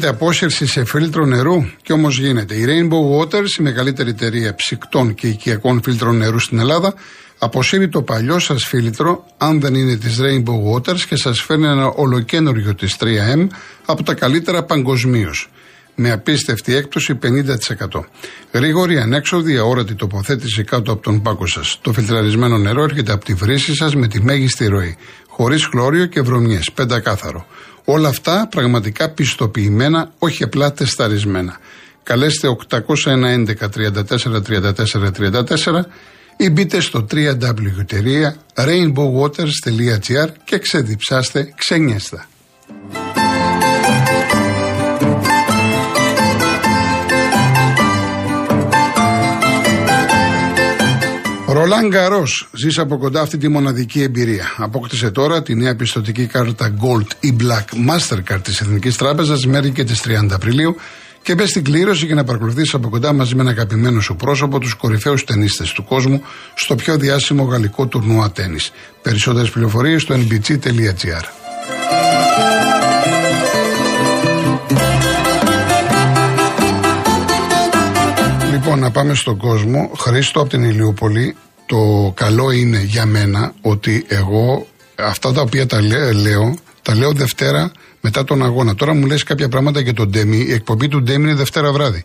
Γίνεται απόσυρση σε φίλτρο νερού και όμως γίνεται. Η Rainbow Waters, η μεγαλύτερη εταιρεία ψυκτών και οικιακών φίλτρων νερού στην Ελλάδα, αποσύρει το παλιό σας φίλτρο, αν δεν είναι της Rainbow Waters και σας φέρνει ένα ολοκένουργιο της 3M από τα καλύτερα παγκοσμίως. Με απίστευτη έκπτωση 50%. Γρήγορη, ανέξοδη, αόρατη τοποθέτηση κάτω από τον πάκο σας. Το φιλτραρισμένο νερό έρχεται από τη βρύση σας με τη μέγιστη ροή. Χωρίς χλώριο και βρωμιές. Πεντακάθαρο. Όλα αυτά πραγματικά πιστοποιημένα, όχι απλά τεσταρισμένα. Καλέστε 801 34 34 ή μπείτε στο www.rainbowwaters.gr και ξεδιψάστε ξενιέστα. Ρολάν Γκαρός, ζεις από κοντά αυτή τη μοναδική εμπειρία. Απόκτησε τώρα τη νέα πιστοτική κάρτα Gold ή Black Mastercard της Εθνικής Τράπεζας μέχρι και τις 30 Απριλίου και μπες στην κλήρωση για να παρακολουθήσει από κοντά μαζί με ένα αγαπημένο σου πρόσωπο τους κορυφαίους ταινίστε του κόσμου στο πιο διάσημο γαλλικό τουρνουά τέννη. Περισσότερες πληροφορίες στο nbg.gr. Λοιπόν, να πάμε στον κόσμο. Χρήστο από την Ηλιούπολη. Το καλό είναι για μένα ότι εγώ αυτά τα οποία τα λέω, τα λέω Δευτέρα μετά τον αγώνα. Τώρα μου λες κάποια πράγματα για τον Ντέμι. Η εκπομπή του Ντέμι είναι Δευτέρα βράδυ.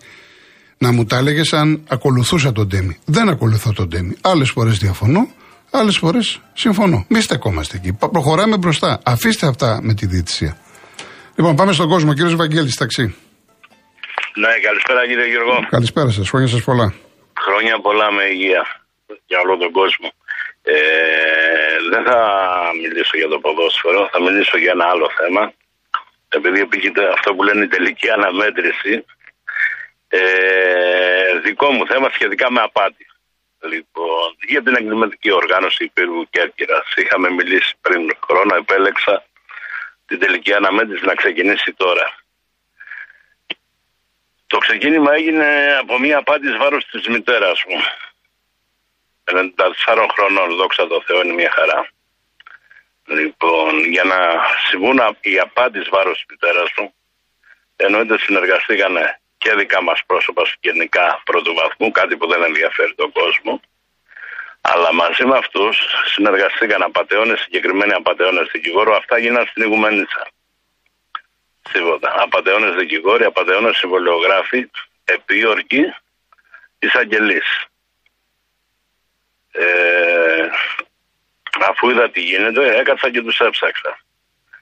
Να μου τα έλεγες αν ακολουθούσα τον Ντέμι. Δεν ακολουθώ τον Ντέμι. Άλλες φορές διαφωνώ, άλλες φορές συμφωνώ. Μη στεκόμαστε εκεί. Προχωράμε μπροστά. Αφήστε αυτά με τη διαιτησία. Λοιπόν, πάμε στον κόσμο. Κύριος Βαγγέλη, ταξί. Ναι, καλησπέρα κύριε Γιώργο. Καλησπέρα σας. Χρόνια σας πολλά. Χρόνια πολλά με υγεία για όλο τον κόσμο. Ε, δεν θα μιλήσω για το ποδόσφαιρο, θα μιλήσω για ένα άλλο θέμα. Επειδή πήγαινε αυτό που λένε η τελική αναμέτρηση, ε, δικό μου θέμα σχετικά με απάτη. Λοιπόν, για την εγκληματική οργάνωση Υπήρου Κέρκυρας. Είχαμε μιλήσει πριν χρόνο, επέλεξα την τελική αναμέτρηση να ξεκινήσει τώρα. Το ξεκίνημα έγινε από μια απάτη βάρος της μητέρας μου. 94 χρονών, δόξα τω Θεώ, είναι μια χαρά. Λοιπόν, για να συμβούν οι απάτη βάρος της μητέρας μου, εννοείται συνεργαστήκανε και δικά μας πρόσωπα γενικά πρώτου βαθμού, κάτι που δεν ενδιαφέρει τον κόσμο, αλλά μαζί με αυτούς συνεργαστήκαν απαταιώνες, συγκεκριμένοι απαταιώνες δικηγόρου, αυτά γίνανε στην Ιγουμενίτσα. Τίποτα. Απαταιώνε δικηγόροι, απαταιώνε συμβολιογράφοι, επίορκοι, εισαγγελείς. Ε, αφού είδα τι γίνεται, έκατσα και τους έψαξα.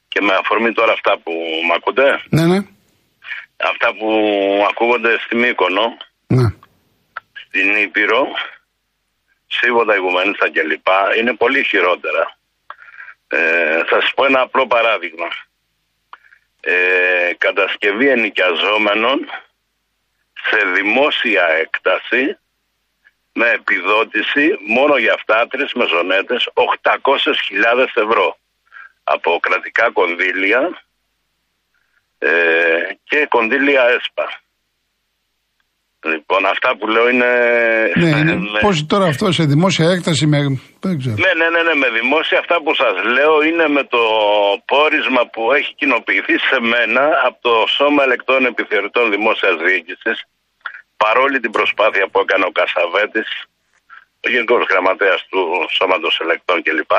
Και με αφορμή τώρα αυτά που μ' ακούτε. Ναι, ναι. Αυτά που ακούγονται στη Μύκονο. Ναι. Στην Ήπειρο. Σίβοντα, Ιγουμενίτσα κλπ. Είναι πολύ χειρότερα. Ε, θα σας πω ένα απλό παράδειγμα ε, κατασκευή ενοικιαζόμενων σε δημόσια έκταση με επιδότηση μόνο για αυτά τρεις μεζονέτες 800.000 ευρώ από κρατικά κονδύλια ε, και κονδύλια ΕΣΠΑ. Λοιπόν, αυτά που λέω είναι. Ναι, είναι με... Πώς τώρα αυτό σε δημόσια έκταση με. Δεν ξέρω. Ναι, ναι, ναι, ναι, με δημόσια αυτά που σας λέω είναι με το πόρισμα που έχει κοινοποιηθεί σε μένα από το Σώμα Ελεκτών Επιθεωρητών Δημόσιας Διοίκησης. Παρόλη την προσπάθεια που έκανε ο Κασαβέτης, ο Γενικός Γραμματέας του Σώματος Ελεκτών κλπ.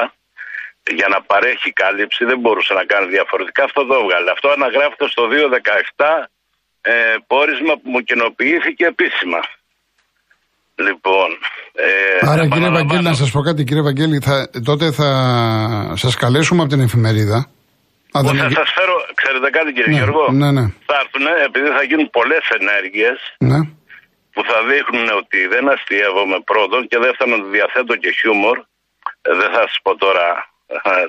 Για να παρέχει κάλυψη, δεν μπορούσε να κάνει διαφορετικά. Αυτό το έβγαλε. Αυτό αναγράφεται στο 217 ε, πόρισμα που μου κοινοποιήθηκε επίσημα. Λοιπόν. Ε, Άρα κύριε Βαγγέλη, να σας πω κάτι κύριε Βαγγέλη, θα, τότε θα σας καλέσουμε από την εφημερίδα. Α, θα σα σας φέρω, ξέρετε κάτι κύριε ναι, Γιώργο, ναι, ναι. θα έρθουν επειδή θα γίνουν πολλές ενέργειες ναι. που θα δείχνουν ότι δεν αστείευομαι πρώτον και δεύτερον ότι διαθέτω και χιούμορ, ε, δεν θα σας πω τώρα ε,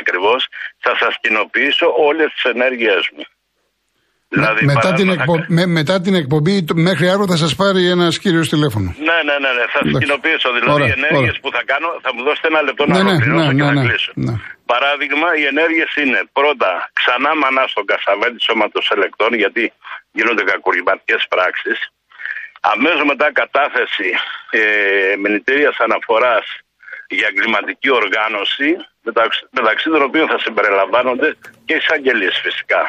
ακριβώς, θα σας κοινοποιήσω όλες τις ενέργειές μου. Δηλαδή, μετά, την εκπο... με, μετά την εκπομπή, μέχρι αύριο θα σας πάρει ένας κύριος τηλέφωνο. Ναι, ναι, ναι, ναι. θα σα κοινοποιήσω. Δηλαδή, οι ενέργειες που θα κάνω, θα μου δώσετε ένα λεπτό να ναι, ναι ολοκληρώσω ναι, και να ναι, κλείσω. Ναι. Παράδειγμα, οι ενέργειες είναι πρώτα ξανά μανά στον Κασαβέτη σώματος ελεκτών, γιατί γίνονται κακουργηματικές πράξεις. Αμέσως μετά κατάθεση ε, μηνυτήριας αναφοράς για εγκληματική οργάνωση, μεταξύ, μεταξύ των οποίων θα συμπεριλαμβάνονται και εισαγγελίες φυσικά.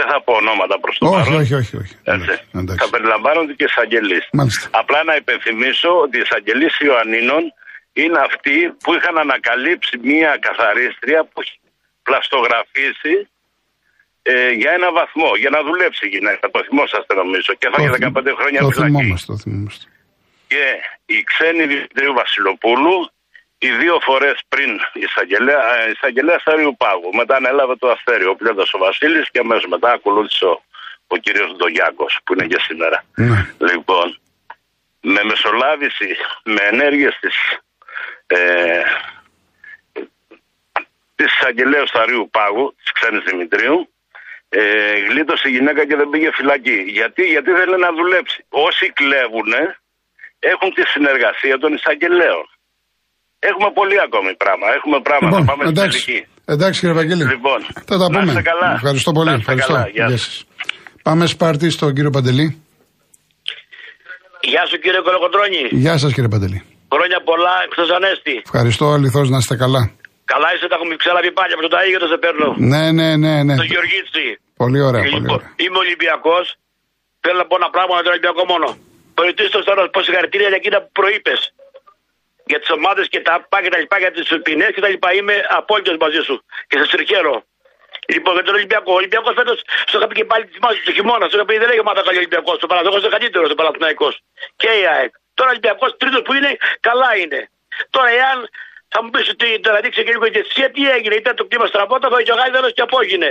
Δεν θα πω ονόματα προς το όχι, παρόν. Όχι, όχι, όχι. Έτσι. Εντάξει. Θα περιλαμβάνονται και εισαγγελείς. Απλά να υπενθυμίσω ότι οι εισαγγελείς Ιωαννίνων είναι αυτοί που είχαν ανακαλύψει μία καθαρίστρια που έχει πλαστογραφήσει ε, για ένα βαθμό, για να δουλέψει η γυναίκα. Το θυμόσαστε νομίζω. Και θα για 15 χρόνια το φυλακή. Θυμόμαστε, το θυμόμαστε. Και η ξένη Δημητρίου Βασιλοπούλου οι δύο φορές πριν εισαγγελέα, ε, εισαγγελέα Αριού Πάγου. Μετά ανέλαβε το αστέριο ο Πλέντα ο Βασίλης και αμέσως μετά ακολούθησε ο, ο κύριος Ντογιάκο που είναι και σήμερα. Ναι. Λοιπόν, με μεσολάβηση, με ενέργειες της ε, της εισαγγελέας Αριού Πάγου, της ξένης Δημητρίου, ε, γλίτωσε η γυναίκα και δεν πήγε φυλακή. Γιατί, γιατί θέλει να δουλέψει. Όσοι κλέβουν έχουν τη συνεργασία των εισαγγελέων. Έχουμε πολύ ακόμη πράγμα. Έχουμε πράγμα. Λοιπόν, θα πάμε εντάξει. στην τελική. Εντάξει κύριε Βαγγέλη. Λοιπόν, θα τα πούμε. Να είστε καλά. Ευχαριστώ πολύ. Να είστε Ευχαριστώ. καλά. Γεια Γεια σας. σας. Πάμε Σπάρτη στον κύριο Παντελή. Γεια σου κύριε Κολοκοντρώνη. Γεια σας κύριε Παντελή. Χρόνια πολλά εκτός Ανέστη. Ευχαριστώ αληθώς να είστε καλά. Καλά είστε, τα έχουμε ξαναπεί πάλι από το Ταίγετο σε παίρνω. Ναι, ναι, ναι, ναι. Το Γεωργίτσι. Πολύ ωραία, πολύ Λοιπόν, ωραία. είμαι Ολυμπιακός. Θέλω να πω ένα πράγμα με τον Ολυμπιακό μόνο. Προετήστε τώρα πω συγχαρητήρια για εκείνα που προείπες. Για τις ομάδες και τα πά και τα λοιπά, για τις ποινές και τα λοιπά. Είμαι απόλυτος μαζί σου. Και σε συγχαίρω. Λοιπόν, για τον Ολυμπιακό. Ο Ολυμπιακός φέτος, στο είχα πει και πάλι τη μάχη του χειμώνα. Στο είχα πει δεν έχει ομάδα καλή Ολυμπιακός. Το Παναδόκο είναι καλύτερο ο Παναθυναϊκό. Και η ΑΕΚ. Τώρα ο Ολυμπιακός τρίτος που είναι, καλά είναι. Τώρα, εάν θα μου πεις ότι τώρα ρίξε και λίγο η διαιτησία, τι έγινε. Ήταν το κτήμα στραβό, το είχε ο Γάιδαρος και απόγεινε.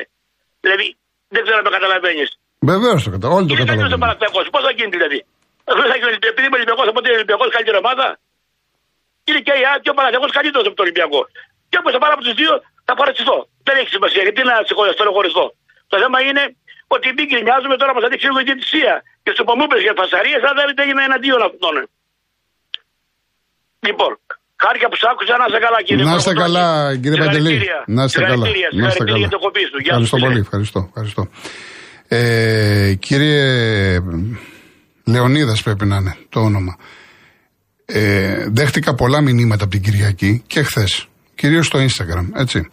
Δηλαδή, δεν ξέρω αν το καταλαβαίνεις. Βεβαίως το καταλαβαίνω. Όλοι το Είναι καλύτερο ο καταλαβαίνουν. Παναθυναϊκό. Πώς θα γίνει δηλαδή; Αυτό θα γίνει, επειδή είμαι Ολυμπιακός, από ότι είναι Ολυμπιακός καλύτερη ομάδα; Είναι και η ΑΕΚ και ο Παναθυναϊκό καλύτερος από τον Ολυμπιακό. Και όπως θα πάρω από τους δύο, θα παραιτηθώ. Δεν έχει σημασία, γιατί να στενοχωριστώ. Το θέμα είναι ότι μην γκρινιάζουμε τώρα μα δείξει λίγο η διαιτησία. Και στο που μου είπες για φασαρίες, αν δεν έγινε εναντίον αυτών. Λοιπόν, χάρηκα που σ' άκουσα να είσαι καλά κύριε Να είστε Παπαδάκη. καλά κύριε Παντελή. Συγχαρητήρια. Να είστε καλά. Συγχαρητήρια, Να είστε συγχαρητήρια καλά. για το κοπή σου. Γεια Ευχαριστώ σου, πολύ. φίλε. Ευχαριστώ. ευχαριστώ. Ε, κύριε Λεωνίδας πρέπει να είναι το όνομα. Ε, δέχτηκα πολλά μηνύματα από την Κυριακή και χθες. Κυρίως στο Instagram, έτσι.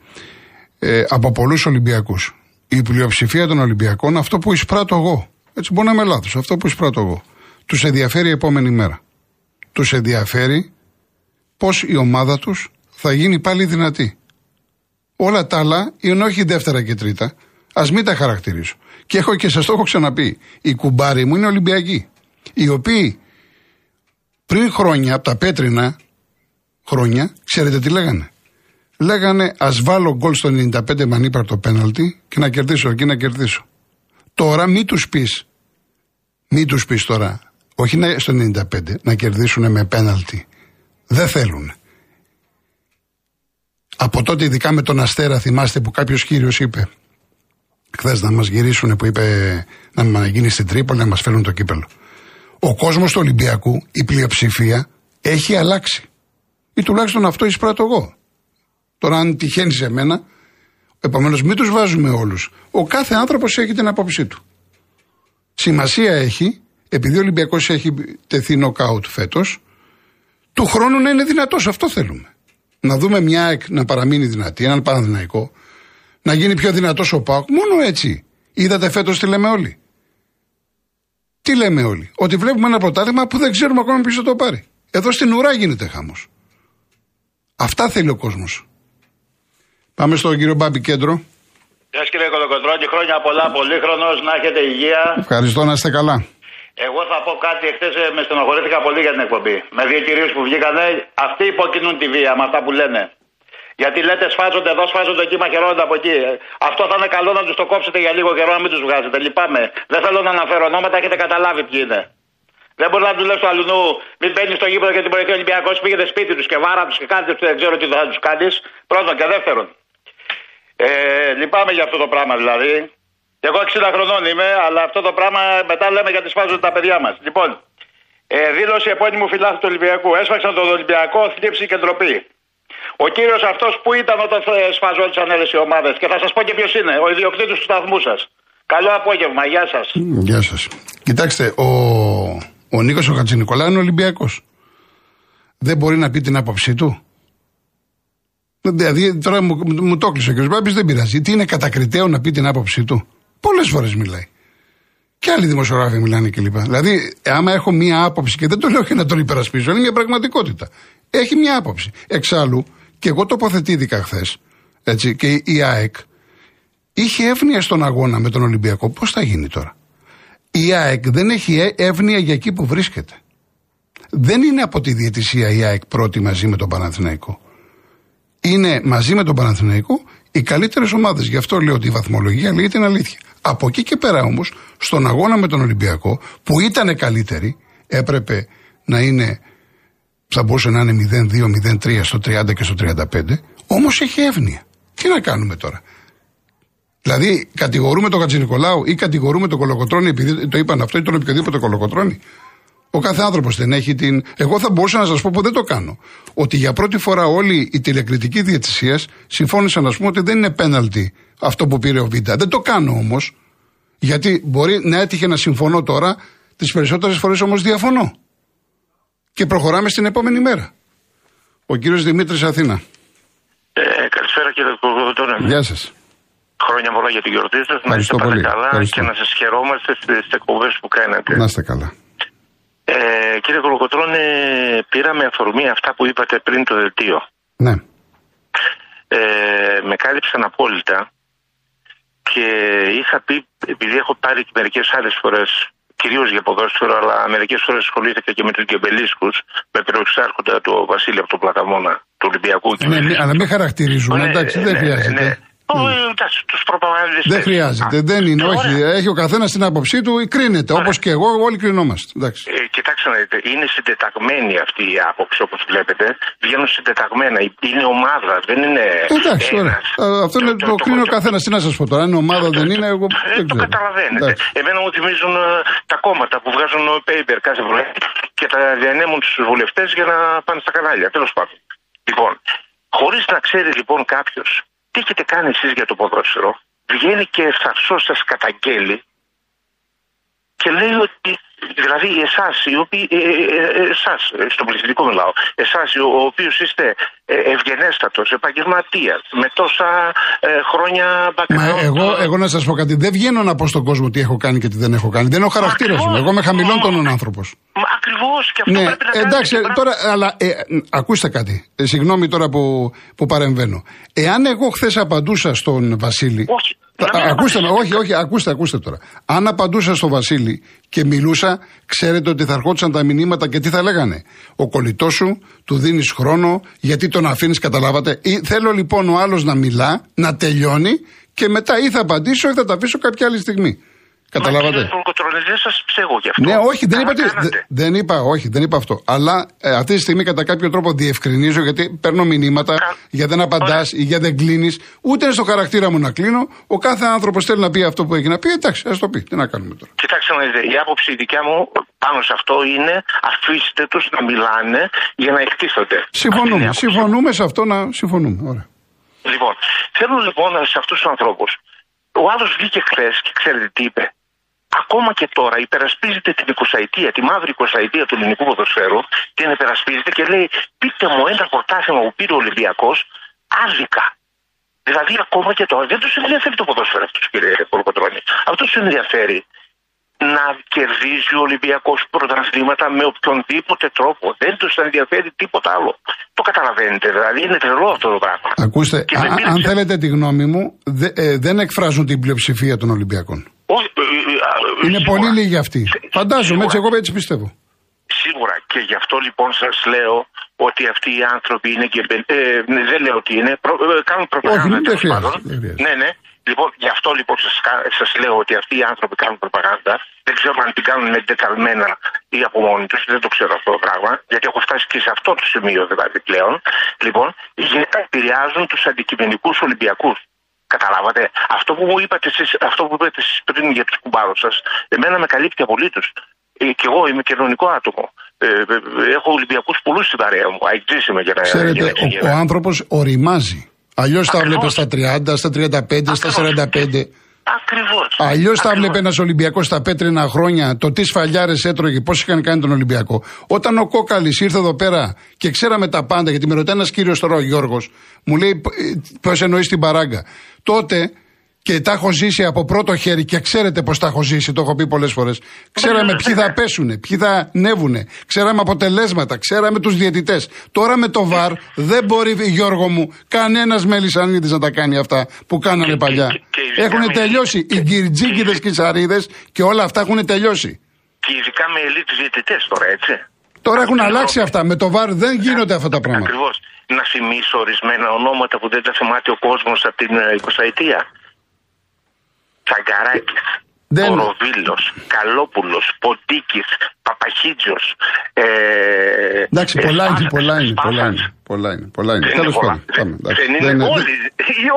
Ε, από πολλούς Ολυμπιακούς. Η πλειοψηφία των Ολυμπιακών, αυτό που εισπράττω εγώ. Έτσι μπορεί να είμαι λάθος, αυτό που εισπράττω εγώ. Τους ενδιαφέρει η επόμενη μέρα. Τους ενδιαφέρει πώς η ομάδα τους θα γίνει πάλι δυνατή. Όλα τα άλλα είναι όχι δεύτερα και τρίτα. Α μην τα χαρακτηρίσω. Και έχω και σας το έχω ξαναπεί. Οι κουμπάροι μου είναι Ολυμπιακοί. Οι οποίοι πριν χρόνια, από τα πέτρινα χρόνια, ξέρετε τι λέγανε; Λέγανε ας βάλω γκολ στο 95 με ανύπαρτο πέναλτι και να κερδίσω εκεί να κερδίσω. Τώρα μη τους πεις. Μη τους πεις τώρα. Όχι να- στο 95 να κερδίσουν με πέναλτι. Δεν θέλουν. Από τότε, ειδικά με τον Αστέρα, θυμάστε που κάποιος κύριος είπε, χθες να μας γυρίσουν, που είπε να μας γίνει στην Τρίπολη, να μας φέρουν το κύπελο. Ο κόσμος του Ολυμπιακού, η πλειοψηφία, έχει αλλάξει. Ή τουλάχιστον αυτό εισπράττω εγώ. Τώρα, αν τυχαίνει σε μένα, επομένως μην τους βάζουμε όλους. Ο κάθε άνθρωπος έχει την άποψή του. Σημασία έχει, επειδή ο Ολυμπιακός έχει τεθεί νοκάουτ φέτος, του χρόνου να είναι δυνατός. Αυτό θέλουμε. Να δούμε μια ΑΕΚ να παραμείνει δυνατή, έναν Παναθηναϊκό, να γίνει πιο δυνατός ο Πάοκ. Μόνο έτσι. Είδατε φέτος τι λέμε όλοι. Τι λέμε όλοι; Ότι βλέπουμε ένα πρωτάθλημα που δεν ξέρουμε ακόμα ποιος θα το πάρει. Εδώ στην ουρά γίνεται χάμος. Αυτά θέλει ο κόσμος. Πάμε στον κύριο Μπάμπη Κέντρο. Γεια σας κύριε Κολοκοντρώνη, χρόνια πολλά, πολύχρονος, να έχετε υγεία. Ευχαριστώ να είστε καλά. Εγώ θα πω κάτι, εχθές ε, με στενοχωρήθηκα πολύ για την εκπομπή. Με δύο κυρίους που βγήκανε, αυτοί υποκινούν τη βία με αυτά που λένε. Γιατί λέτε σφάζονται εδώ, σφάζονται εκεί, μαχαιρώνονται από εκεί. Ε, Αυτό θα είναι καλό να τους το κόψετε για λίγο καιρό, να μην τους βγάζετε. Λυπάμαι. Δεν θέλω να αναφέρω ονόματα, έχετε καταλάβει ποιοι είναι. Δεν μπορείς να τους λες του αλλού, μην μπαίνεις στο γήπεδο γιατί μπορεί και ο Ολυμπιακός πήγαινε σπίτι τους και βάρα τους και κάτι τους, δεν ξέρω τι θα τους κάνεις. Πρώτον και δεύτερον. Ε, λυπάμαι για αυτό το πράγμα δηλαδή. Και εγώ 60 χρονών είμαι, αλλά αυτό το πράγμα μετά λέμε γιατί σφάζονται τα παιδιά μας. Λοιπόν, ε, δήλωση επώνυμου φιλάθου του Ολυμπιακού. Έσφαξαν τον Ολυμπιακό θλίψη και ντροπή. Ο κύριος αυτός που ήταν όταν ε, σφαζόντουσαν όλε οι ομάδες. Και θα σας πω και ποιος είναι. Ο ιδιοκτήτης του σταθμού σας. Καλό απόγευμα. Γεια σας. Γεια σας. Κοιτάξτε, ο, ο Νίκος ο Χατζηνικολά είναι Ολυμπιακός. Δεν μπορεί να πει την άποψή του. Δηλαδή, τώρα μου, μου το έκλεισε ο κ. Μπάμπης, δεν πειράζει. Τι είναι κατακριτέο να πει την άποψή του. Πολλές φορές μιλάει. Και άλλοι δημοσιογράφοι μιλάνε κλπ. Δηλαδή, άμα έχω μία άποψη, και δεν το λέω για να τον υπερασπίσω, είναι μια πραγματικότητα. Έχει μία άποψη. Εξάλλου, και εγώ τοποθετήθηκα χθες, έτσι, και η ΑΕΚ είχε εύνοια στον αγώνα με τον Ολυμπιακό. Πώς θα γίνει τώρα; Η ΑΕΚ δεν έχει εύνοια για εκεί που βρίσκεται. Δεν είναι από τη διαιτησία η ΑΕΚ πρώτη μαζί με τον Παναθηναϊκό. Είναι μαζί με τον Παναθηναϊκό οι καλύτερες ομάδες. Γι' αυτό λέω ότι η βαθμολογία λέει την αλήθεια. Από εκεί και πέρα όμως, στον αγώνα με τον Ολυμπιακό, που ήταν καλύτερη, έπρεπε να είναι. Θα μπορούσε να είναι 0-2-0-3 στο 30 και στο 35, όμως έχει εύνοια. Τι να κάνουμε τώρα; Δηλαδή, κατηγορούμε τον Κατζηνικολάου ή κατηγορούμε τον Κολοκοτρόνη επειδή το είπαν αυτό ή τον οποιοδήποτε Κολοκοτρόνη; Ο κάθε άνθρωπος δεν έχει την. Εγώ θα μπορούσα να σας πω που δεν το κάνω. Ότι για πρώτη φορά όλοι οι τηλεκριτικοί διαιτησίες συμφώνησαν να πούμε ότι δεν είναι πέναλτι αυτό που πήρε ο Βίντα. Δεν το κάνω όμως. Γιατί μπορεί να έτυχε να συμφωνώ τώρα, τις περισσότερες φορές όμως διαφωνώ. Και προχωράμε στην επόμενη μέρα. Ο κύριος Δημήτρης Αθήνα. Ε, καλησπέρα κύριε Κοκοτόνα. Γεια σας. Χρόνια πολλά για την γιορτή σας. Να είστε πάντα καλά Ευχαριστώ. και να σας χαιρόμαστε στις εκπομπές που κάνετε. Να είστε καλά. Ε, κύριε Κολοκοτρώνε, πήραμε αφορμή αυτά που είπατε πριν το δελτίο. Ναι. Ε, με κάλυψαν απόλυτα και είχα πει, επειδή έχω πάρει και μερικές άλλες φορές, κυρίως για ποδόσφαιρο, αλλά μερικές φορές ασχολήθηκα και με τους γκεμπελίσκους, με πρωτοξάρχοντα του Βασίλη από τον Πλαταμόνα του Ολυμπιακού. Ναι, ναι, αλλά μην χαρακτηρίζουμε, ναι, εντάξει, δεν ναι, χρειάζεται. Ναι. Τους προπαγανδιστές. Δεν χρειάζεται, δεν είναι. όχι, έχει ο καθένας την άποψή του, κρίνεται. Όπως και εγώ, όλοι κρινόμαστε. Ε, κοιτάξτε να δείτε, είναι συντεταγμένη αυτή η άποψη όπως βλέπετε. Βγαίνουν συντεταγμένα. Είναι ομάδα, δεν είναι. Εντάξει, ωραία. Αυτό είναι το, κρίνει ο καθένας. Τι να σας πω τώρα, αν είναι ομάδα δεν είναι, εγώ. Ε, δεν το καταλαβαίνετε. Εμένα μου θυμίζουν ε, τα κόμματα που βγάζουν paper κάθε βράδυ και τα διανέμουν στους βουλευτές για να πάνε στα κανάλια. Τέλος πάντων. Λοιπόν, χωρίς να ξέρει λοιπόν κάποιος τι έχετε κάνει εσείς για το ποδόσφαιρο, βγαίνει και ευθαρσός σας καταγγέλει και λέει ότι Δηλαδή εσάς, οι οποίοι, ε, ε, ε εσάς, στο πληθυντικό μιλάω, εσάς ο οποίος είστε ευγενέστατος, επαγγελματίας, με τόσα ε, χρόνια background. εγώ, εγώ να σας πω κάτι, δεν βγαίνω να πω στον κόσμο τι έχω κάνει και τι δεν έχω κάνει. Δεν είναι ο χαρακτήρας μου. Εγώ είμαι χαμηλών των άνθρωπος. Ακριβώς και αυτό ναι, πρέπει να Εντάξει, τώρα, αλλά ε, ακούστε κάτι. Ε, συγγνώμη τώρα που, που παρεμβαίνω. Εάν εγώ χθες απαντούσα στον Βασίλη. Όχι. Ακούστε με, όχι, όχι, ακούστε, ακούστε τώρα. Αν απαντούσα στο Βασίλη και μιλούσα, ξέρετε ότι θα ερχόντουσαν τα μηνύματα και τι θα λέγανε. Ο κολλητός σου, του δίνεις χρόνο, γιατί τον αφήνεις, καταλάβατε. Ή, θέλω λοιπόν ο άλλος να μιλά, να τελειώνει και μετά ή θα απαντήσω ή θα τα αφήσω κάποια άλλη στιγμή. Καταλάβατε; Μα δεν σας ψέγω γι' αυτό. Ναι, όχι, δεν είπα, δεν είπα, όχι, δεν είπα αυτό. Αλλά ε, αυτή τη στιγμή κατά κάποιο τρόπο διευκρινίζω γιατί παίρνω μηνύματα Κα... για δεν απαντάς ή για δεν κλείνεις. Ούτε είναι στο χαρακτήρα μου να κλείνω. Ο κάθε άνθρωπος θέλει να πει αυτό που έχει να πει. Εντάξει, ας το πει. Τι να κάνουμε τώρα. Κοιτάξτε να δείτε, η άποψη δικιά μου πάνω σε αυτό είναι αφήστε τους να μιλάνε για να εκτίθονται. Συμφωνούμε. Συμφωνούμε σε αυτό να συμφωνούμε. Ωραία. Λοιπόν, θέλω λοιπόν σε αυτούς τους ανθρώπους. Ο άλλος βγήκε χθες και ξέρετε τι είπε ακόμα και τώρα υπερασπίζεται την 20 τη μαύρη 20 του ελληνικού ποδοσφαίρου, την υπερασπίζεται και λέει: Πείτε μου ένα πρωτάθλημα που πήρε ο Ολυμπιακός άδικα. Δηλαδή, ακόμα και τώρα δεν τους ενδιαφέρει το ποδόσφαιρο αυτός, κύριε Κολοκοτρόνη. Αυτός τους ενδιαφέρει να κερδίζει ο Ολυμπιακός πρωταθλήματα με οποιονδήποτε τρόπο. Δεν τους ενδιαφέρει τίποτα άλλο. Το καταλαβαίνετε, δηλαδή είναι τρελό αυτό το πράγμα. Ακούστε, αν θέλετε τη γνώμη μου, ε, δεν εκφράζουν την πλειοψηφία των Ολυμπιακών. Όχι, ε, ε, είναι πολύ λίγοι αυτοί. Φαντάζομαι, έτσι, εγώ έτσι πιστεύω. Σίγουρα και γι' αυτό λοιπόν σας λέω ότι αυτοί οι άνθρωποι είναι και. Ε, δεν λέω ότι είναι. Προ, ε, κάνουν προπαγάνδα. Όχι, δεν χρειάζεται. Ναι, ναι. Λοιπόν, γι' αυτό λοιπόν σας λέω ότι αυτοί οι άνθρωποι κάνουν προπαγάνδα. Δεν ξέρω αν την κάνουν εντεταλμένα ή από μόνοι τους. Δεν το ξέρω αυτό το πράγμα. Γιατί έχω φτάσει και σε αυτό το σημείο δηλαδή πλέον. Λοιπόν, γιατί επηρεάζουν τους αντικειμενικούς Ολυμπιακούς. Καταλάβατε; Αυτό που μου είπατε εσείς, αυτό που είπατε εσείς πριν για τους κουμπάρους σας, εμένα με καλύπτει απολύτως. Ε, και εγώ είμαι κοινωνικό άτομο. Ε, ε, έχω Ολυμπιακούς πολλούς στην παρέα μου. Αιτζή είμαι για να Ξέρετε, ο, ο άνθρωπος οριμάζει. Αλλιώς τα βλέπε στα 30, στα 35, στα 45. Ακριβώς. Αλλιώς τα βλέπε ένας Ολυμπιακός στα πέτρινα χρόνια, το τι σφαλιάρες έτρωγε, πώς είχαν κάνει τον Ολυμπιακό. Όταν ο Κόκαλης ήρθε εδώ πέρα και ξέραμε τα πάντα, γιατί με ρωτάει ένας κύριος τώρα ο Γιώργος, μου λέει πώς εννοείς την παράγκα. Τότε και τα έχω ζήσει από πρώτο χέρι και ξέρετε πώ τα έχω ζήσει, το έχω πει πολλές φορές. Ξέραμε ποιοι θα πέσουν, ποιοι θα ανέβουν, ξέραμε αποτελέσματα, ξέραμε τους διαιτητές. Τώρα με το βαρ δεν μπορεί, Γιώργο μου, κανένας μελισανίδη να τα κάνει αυτά που κάνανε παλιά. Έχουν τελειώσει. Οι γκυρτζίκιδε και οι σαρίδες και όλα αυτά έχουν τελειώσει. Και ειδικά με ελίτ διαιτητές τώρα, έτσι. Τώρα έχουν αλλάξει αυτά. Με το βαρ δεν γίνονται αυτά τα πράγματα. Ακριβώς. Να θυμίσω ορισμένα ονόματα που δεν τα θυμάται ο κόσμος από την 20 ετία. Τσαγκαράκης, Δεν- Κοροβίλος, Καλόπουλος, Ποντίκη, Παπαχίτζο. Ε, Εντάξει, ε, πολλά είναι, Σπάσας, πολλά είναι, πολλά Σπάσας. είναι. Πολλά είναι, πολλά είναι. Δεν Τέλος είναι πολλά. πάντων. πάμε, εντάξει. Δεν είναι Δεν είναι- όλοι.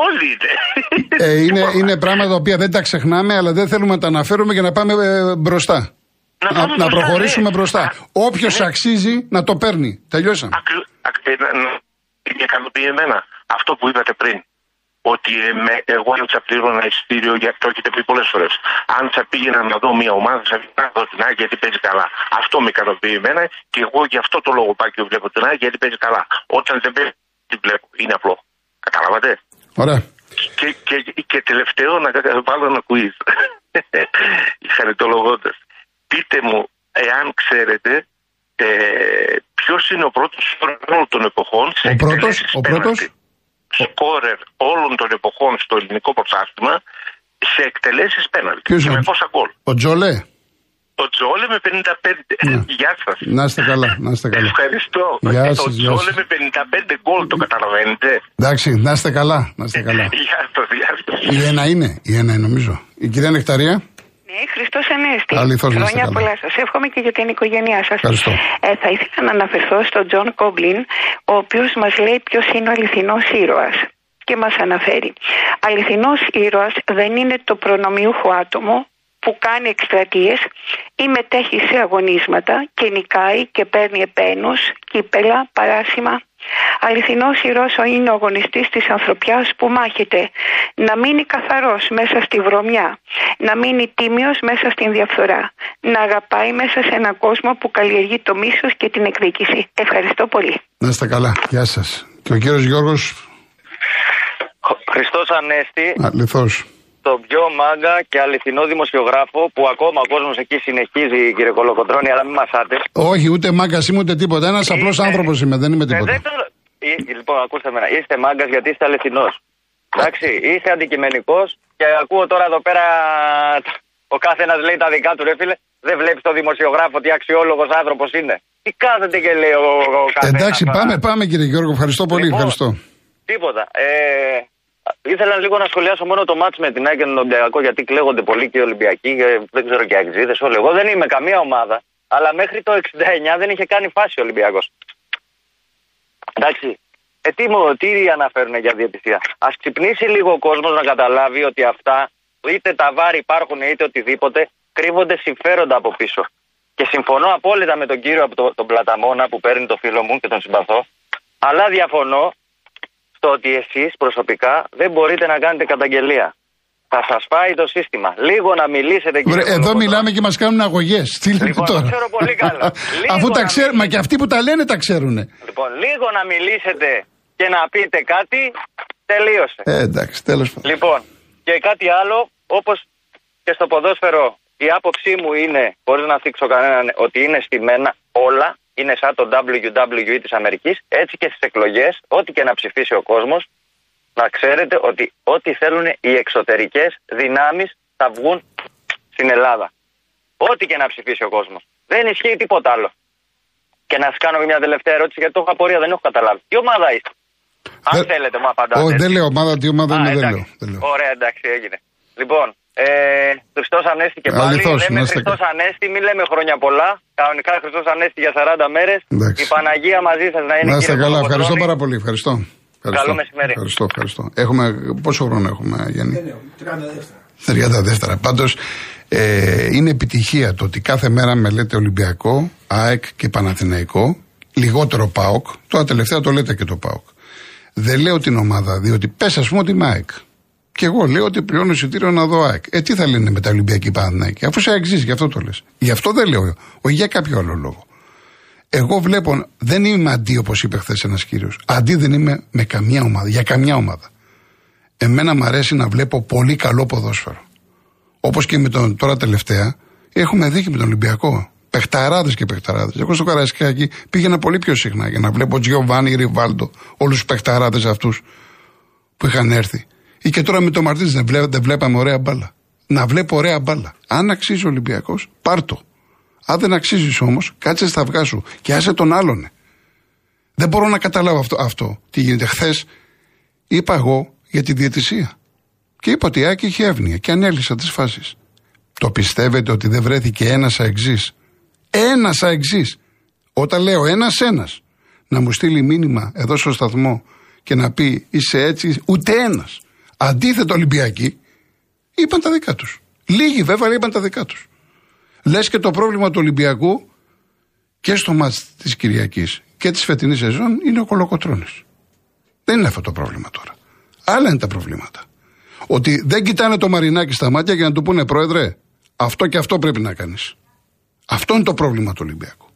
Όλοι είναι. Ε, είναι, είναι πράγματα τα οποία δεν τα ξεχνάμε, αλλά δεν θέλουμε να τα αναφέρουμε για να πάμε ε, μπροστά. Να Να, πάμε να μπροστά, προχωρήσουμε ναι. μπροστά. Όποιος Ναι. αξίζει να το παίρνει. Τελειώσαμε. Ακλ- ακ- ε, να- να- Είναι ικανοποιημένα. Αυτό που είπατε πριν. Ότι ε, με, εγώ αν θα πλήρωνα ένα εισιτήριο, γιατί το έχετε πει πολλές φορές. Αν θα πήγαινα να δω μια ομάδα, θα πήγαινα να δω την ΑΕΚ γιατί παίζει καλά. Αυτό με ικανοποιεί εμένα και εγώ γι' αυτό το λόγο πάω και βλέπω την ΑΕΚ γιατί παίζει καλά. Όταν δεν παίζει, την βλέπω. Είναι απλό. Καταλάβατε; Ωραία. Και, και, και τελευταίο να βάλω ένα quiz. Χαριτολογώντας. Πείτε μου, εάν ξέρετε, ε, ποιος είναι ο πρώτος όλων των εποχών σε Ο πρώτος, εκτελέσεις ο πρώτος; Πέναλτι. Σκόρερ όλων των εποχών στο ελληνικό πρωτάθλημα σε εκτελέσεις πέναλτι. Ποιος Και είναι; με πόσα γκολ. Ο Τζολέ. Ο Τζόλε με 55. Ναι. Γεια σας. Να είστε καλά, να είστε καλά. Ευχαριστώ. Γεια ο σας, γεια Τζόλε σας. με 55 γκολ, το καταλαβαίνετε. Εντάξει, να είστε καλά, να είστε καλά. Γεια σας, γεια σας. Η ένα είναι, η ένα είναι νομίζω. Η κυρία Νεκταρία. Ναι, Χριστός Ανέστη. Αληθώς να είστε Χρόνια καλά. πολλά σας. Εύχομαι και για την οικογένειά σας. Ευχαριστώ. Ε, θα ήθελα να αναφερθώ στον Τζον Κόμπλιν, ο οποίος μας λέει ποιος είναι ο αληθινός ήρωας. Και μας αναφέρει. Αληθινός ήρωας δεν είναι το προνομιούχο άτομο που κάνει εκστρατείες ή μετέχει σε αγωνίσματα και νικάει και παίρνει επαίνους, κύπελλα, παράσημα. Αληθινός ήρωας είναι ο αγωνιστής της ανθρωπιάς που μάχεται να μείνει καθαρός μέσα στη βρωμιά, να μείνει τίμιος μέσα στην διαφθορά, να αγαπάει μέσα σε έναν κόσμο που καλλιεργεί το μίσος και την εκδίκηση. Ευχαριστώ πολύ. Να είστε καλά. Γεια σας. Και ο κύριος Γιώργος. Χριστός Ανέστη, Αληθώ. τον πιο μάγκα και αληθινό δημοσιογράφο που ακόμα ο κόσμος εκεί συνεχίζει, κύριε Κολοκοτρώνη, αλλά μην μασάτε. Όχι, ούτε μάγκας είμαι ούτε τίποτα. Ένας απλός Είστε- άνθρωπος είμαι, δεν είμαι Ε, τίποτα. δεν το- Ε, Λοιπόν, ακούστε με. Είστε μάγκας γιατί είστε αληθινός. Εντάξει, είστε αντικειμενικός και ακούω τώρα εδώ πέρα ο κάθε ένα λέει τα δικά του, ρε φίλε. Δεν βλέπεις το δημοσιογράφο τι αξιόλογος άνθρωπος είναι. Τι κάθεται και λέει ο, ο καθένας Εντάξει, τώρα. πάμε, πάμε κύριε Γιώργο. Ευχαριστώ πολύ. Λοιπόν, Ευχαριστώ. Τίποτα. Ε, ήθελα λίγο να σχολιάσω μόνο το μάτς με την ΑΕΚ και τον Ολυμπιακό γιατί κλαίγονται πολύ και οι Ολυμπιακοί και δεν ξέρω και οι όλοι. Εγώ δεν είμαι καμία ομάδα, αλλά μέχρι το 69 δεν είχε κάνει φάση ο Ολυμπιακός. Εντάξει. Ε, τι, μου, τι αναφέρουν για διαιτησία. Α ξυπνήσει λίγο ο κόσμος να καταλάβει ότι αυτά, είτε τα βάρη υπάρχουν είτε οτιδήποτε, κρύβονται συμφέροντα από πίσω. Και συμφωνώ απόλυτα με τον κύριο από το, τον Πλαταμόνα που παίρνει το φίλο μου και τον συμπαθώ. Αλλά διαφωνώ στο ότι εσείς προσωπικά δεν μπορείτε να κάνετε καταγγελία. Θα σας φάει το σύστημα. Λίγο να μιλήσετε κύριε Βρε, εδώ Κολοκοτρώνη. μιλάμε και μας κάνουν αγωγές. Τι λέτε Λοιπόν, το τώρα. ξέρω πολύ καλά. Λίγο Αφού τα να ξέρουν, μα μιλήσει. και αυτοί που τα λένε τα ξέρουν. Λοιπόν, λίγο να μιλήσετε και να πείτε κάτι, τελείωσε. Ε, εντάξει, τέλος πάντων. Λοιπόν, και κάτι άλλο, όπως και στο ποδόσφαιρο, η άποψή μου είναι, χωρίς να θίξω κανέναν, ότι είναι στημένα όλα. Είναι σαν το WWE της Αμερικής. Έτσι και στις εκλογές, ό,τι και να ψηφίσει ο κόσμος, να ξέρετε ότι ό,τι θέλουν οι εξωτερικές δυνάμεις θα βγουν στην Ελλάδα. Ό,τι και να ψηφίσει ο κόσμος. Δεν ισχύει τίποτα άλλο. Και να σας κάνω και μια τελευταία ερώτηση, γιατί το έχω απορία, δεν έχω καταλάβει. Τι ομάδα είστε; Αν Δεν- θέλετε, μου απαντάτε. Όχι, δεν λέω ομάδα, τι ομάδα Α, είναι, δεν εντάξει. λέω. δεν λέω. Ωραία, εντάξει, έγινε. Λοιπόν, ε, Χριστός Ανέστη και πάλι. Αληθώς, να λέμε είστε Χριστός καλά. Ανέστη, μην λέμε χρόνια πολλά. Κανονικά Χριστός Ανέστη για 40 μέρες. Εντάξει. Η Παναγία μαζί σας να είναι Να είστε κύριε καλά, Κολοκοτρώνη. ευχαριστώ πάρα πολύ. Ευχαριστώ. Ευχαριστώ. Καλό μεσημέρι. Ευχαριστώ, ευχαριστώ. Έχουμε, πόσο χρόνο έχουμε, Γιάννη; 32. Πάντως ε, είναι επιτυχία το ότι κάθε μέρα με λέτε Ολυμπιακό, ΑΕΚ και Παναθηναϊκό, λιγότερο ΠΑΟΚ. Τώρα τελευταία το λέτε και το ΠΑΟΚ. Δεν λέω την ομάδα, διότι πες ας πούμε ότι είμαι ΑΕΚ. Και εγώ λέω ότι πληρώνω εισιτήριο να δω ΑΕΚ. Ε, τι θα λένε με τα Ολυμπιακή Παναθηναϊκή, αφού σε ΑΕΚ ζεις, γι' αυτό το λες. Γι' αυτό δεν λέω, όχι για κάποιο άλλο λόγο. Εγώ βλέπω, δεν είμαι αντί όπως είπε χθες ένας κύριος. Αντί δεν είμαι με καμιά ομάδα, για καμιά ομάδα. Εμένα μου αρέσει να βλέπω πολύ καλό ποδόσφαιρο. Όπως και με τον τώρα τελευταία, έχουμε δει και με τον Ολυμπιακό. Πεχταράδες και πεχταράδες. Εγώ στο Καραϊσκάκι πήγαινα πολύ πιο συχνά για να βλέπω Τζιοβάνι, Ριβάλντο, όλους τους πεχταράδες αυτούς που είχαν έρθει. Ή και τώρα με το Μαρτίνε δεν, βλέπ, δεν βλέπαμε ωραία μπάλα. Να βλέπω ωραία μπάλα. Αν αξίζει ο Ολυμπιακός, πάρτο. Αν δεν αξίζεις όμως, κάτσε στα αυγά σου και άσε τον άλλον. Δεν μπορώ να καταλάβω αυτό. αυτό. Τι γίνεται. Χθες είπα εγώ για τη διαιτησία. Και είπα ότι η Άκη είχε εύνοια και ανέλησα τις φάσεις. Το πιστεύετε ότι δεν βρέθηκε ένας αεξής; Ένας αεξής. Όταν λέω ένα-ένα να μου στείλει μήνυμα εδώ στο σταθμό και να πει είσαι έτσι, ούτε ένας. Αντίθετο Ολυμπιακοί, είπαν τα δικά τους. Λίγοι βέβαια είπαν τα δικά τους. Λες και το πρόβλημα του Ολυμπιακού και στο μάτς της Κυριακής και της φετινής σεζόν είναι ο Κολοκοτρόνη. Δεν είναι αυτό το πρόβλημα τώρα. Άλλα είναι τα προβλήματα. Ότι δεν κοιτάνε το μαρινάκι στα μάτια για να του πούνε πρόεδρε, αυτό και αυτό πρέπει να κάνεις. Αυτό είναι το πρόβλημα του Ολυμπιακού.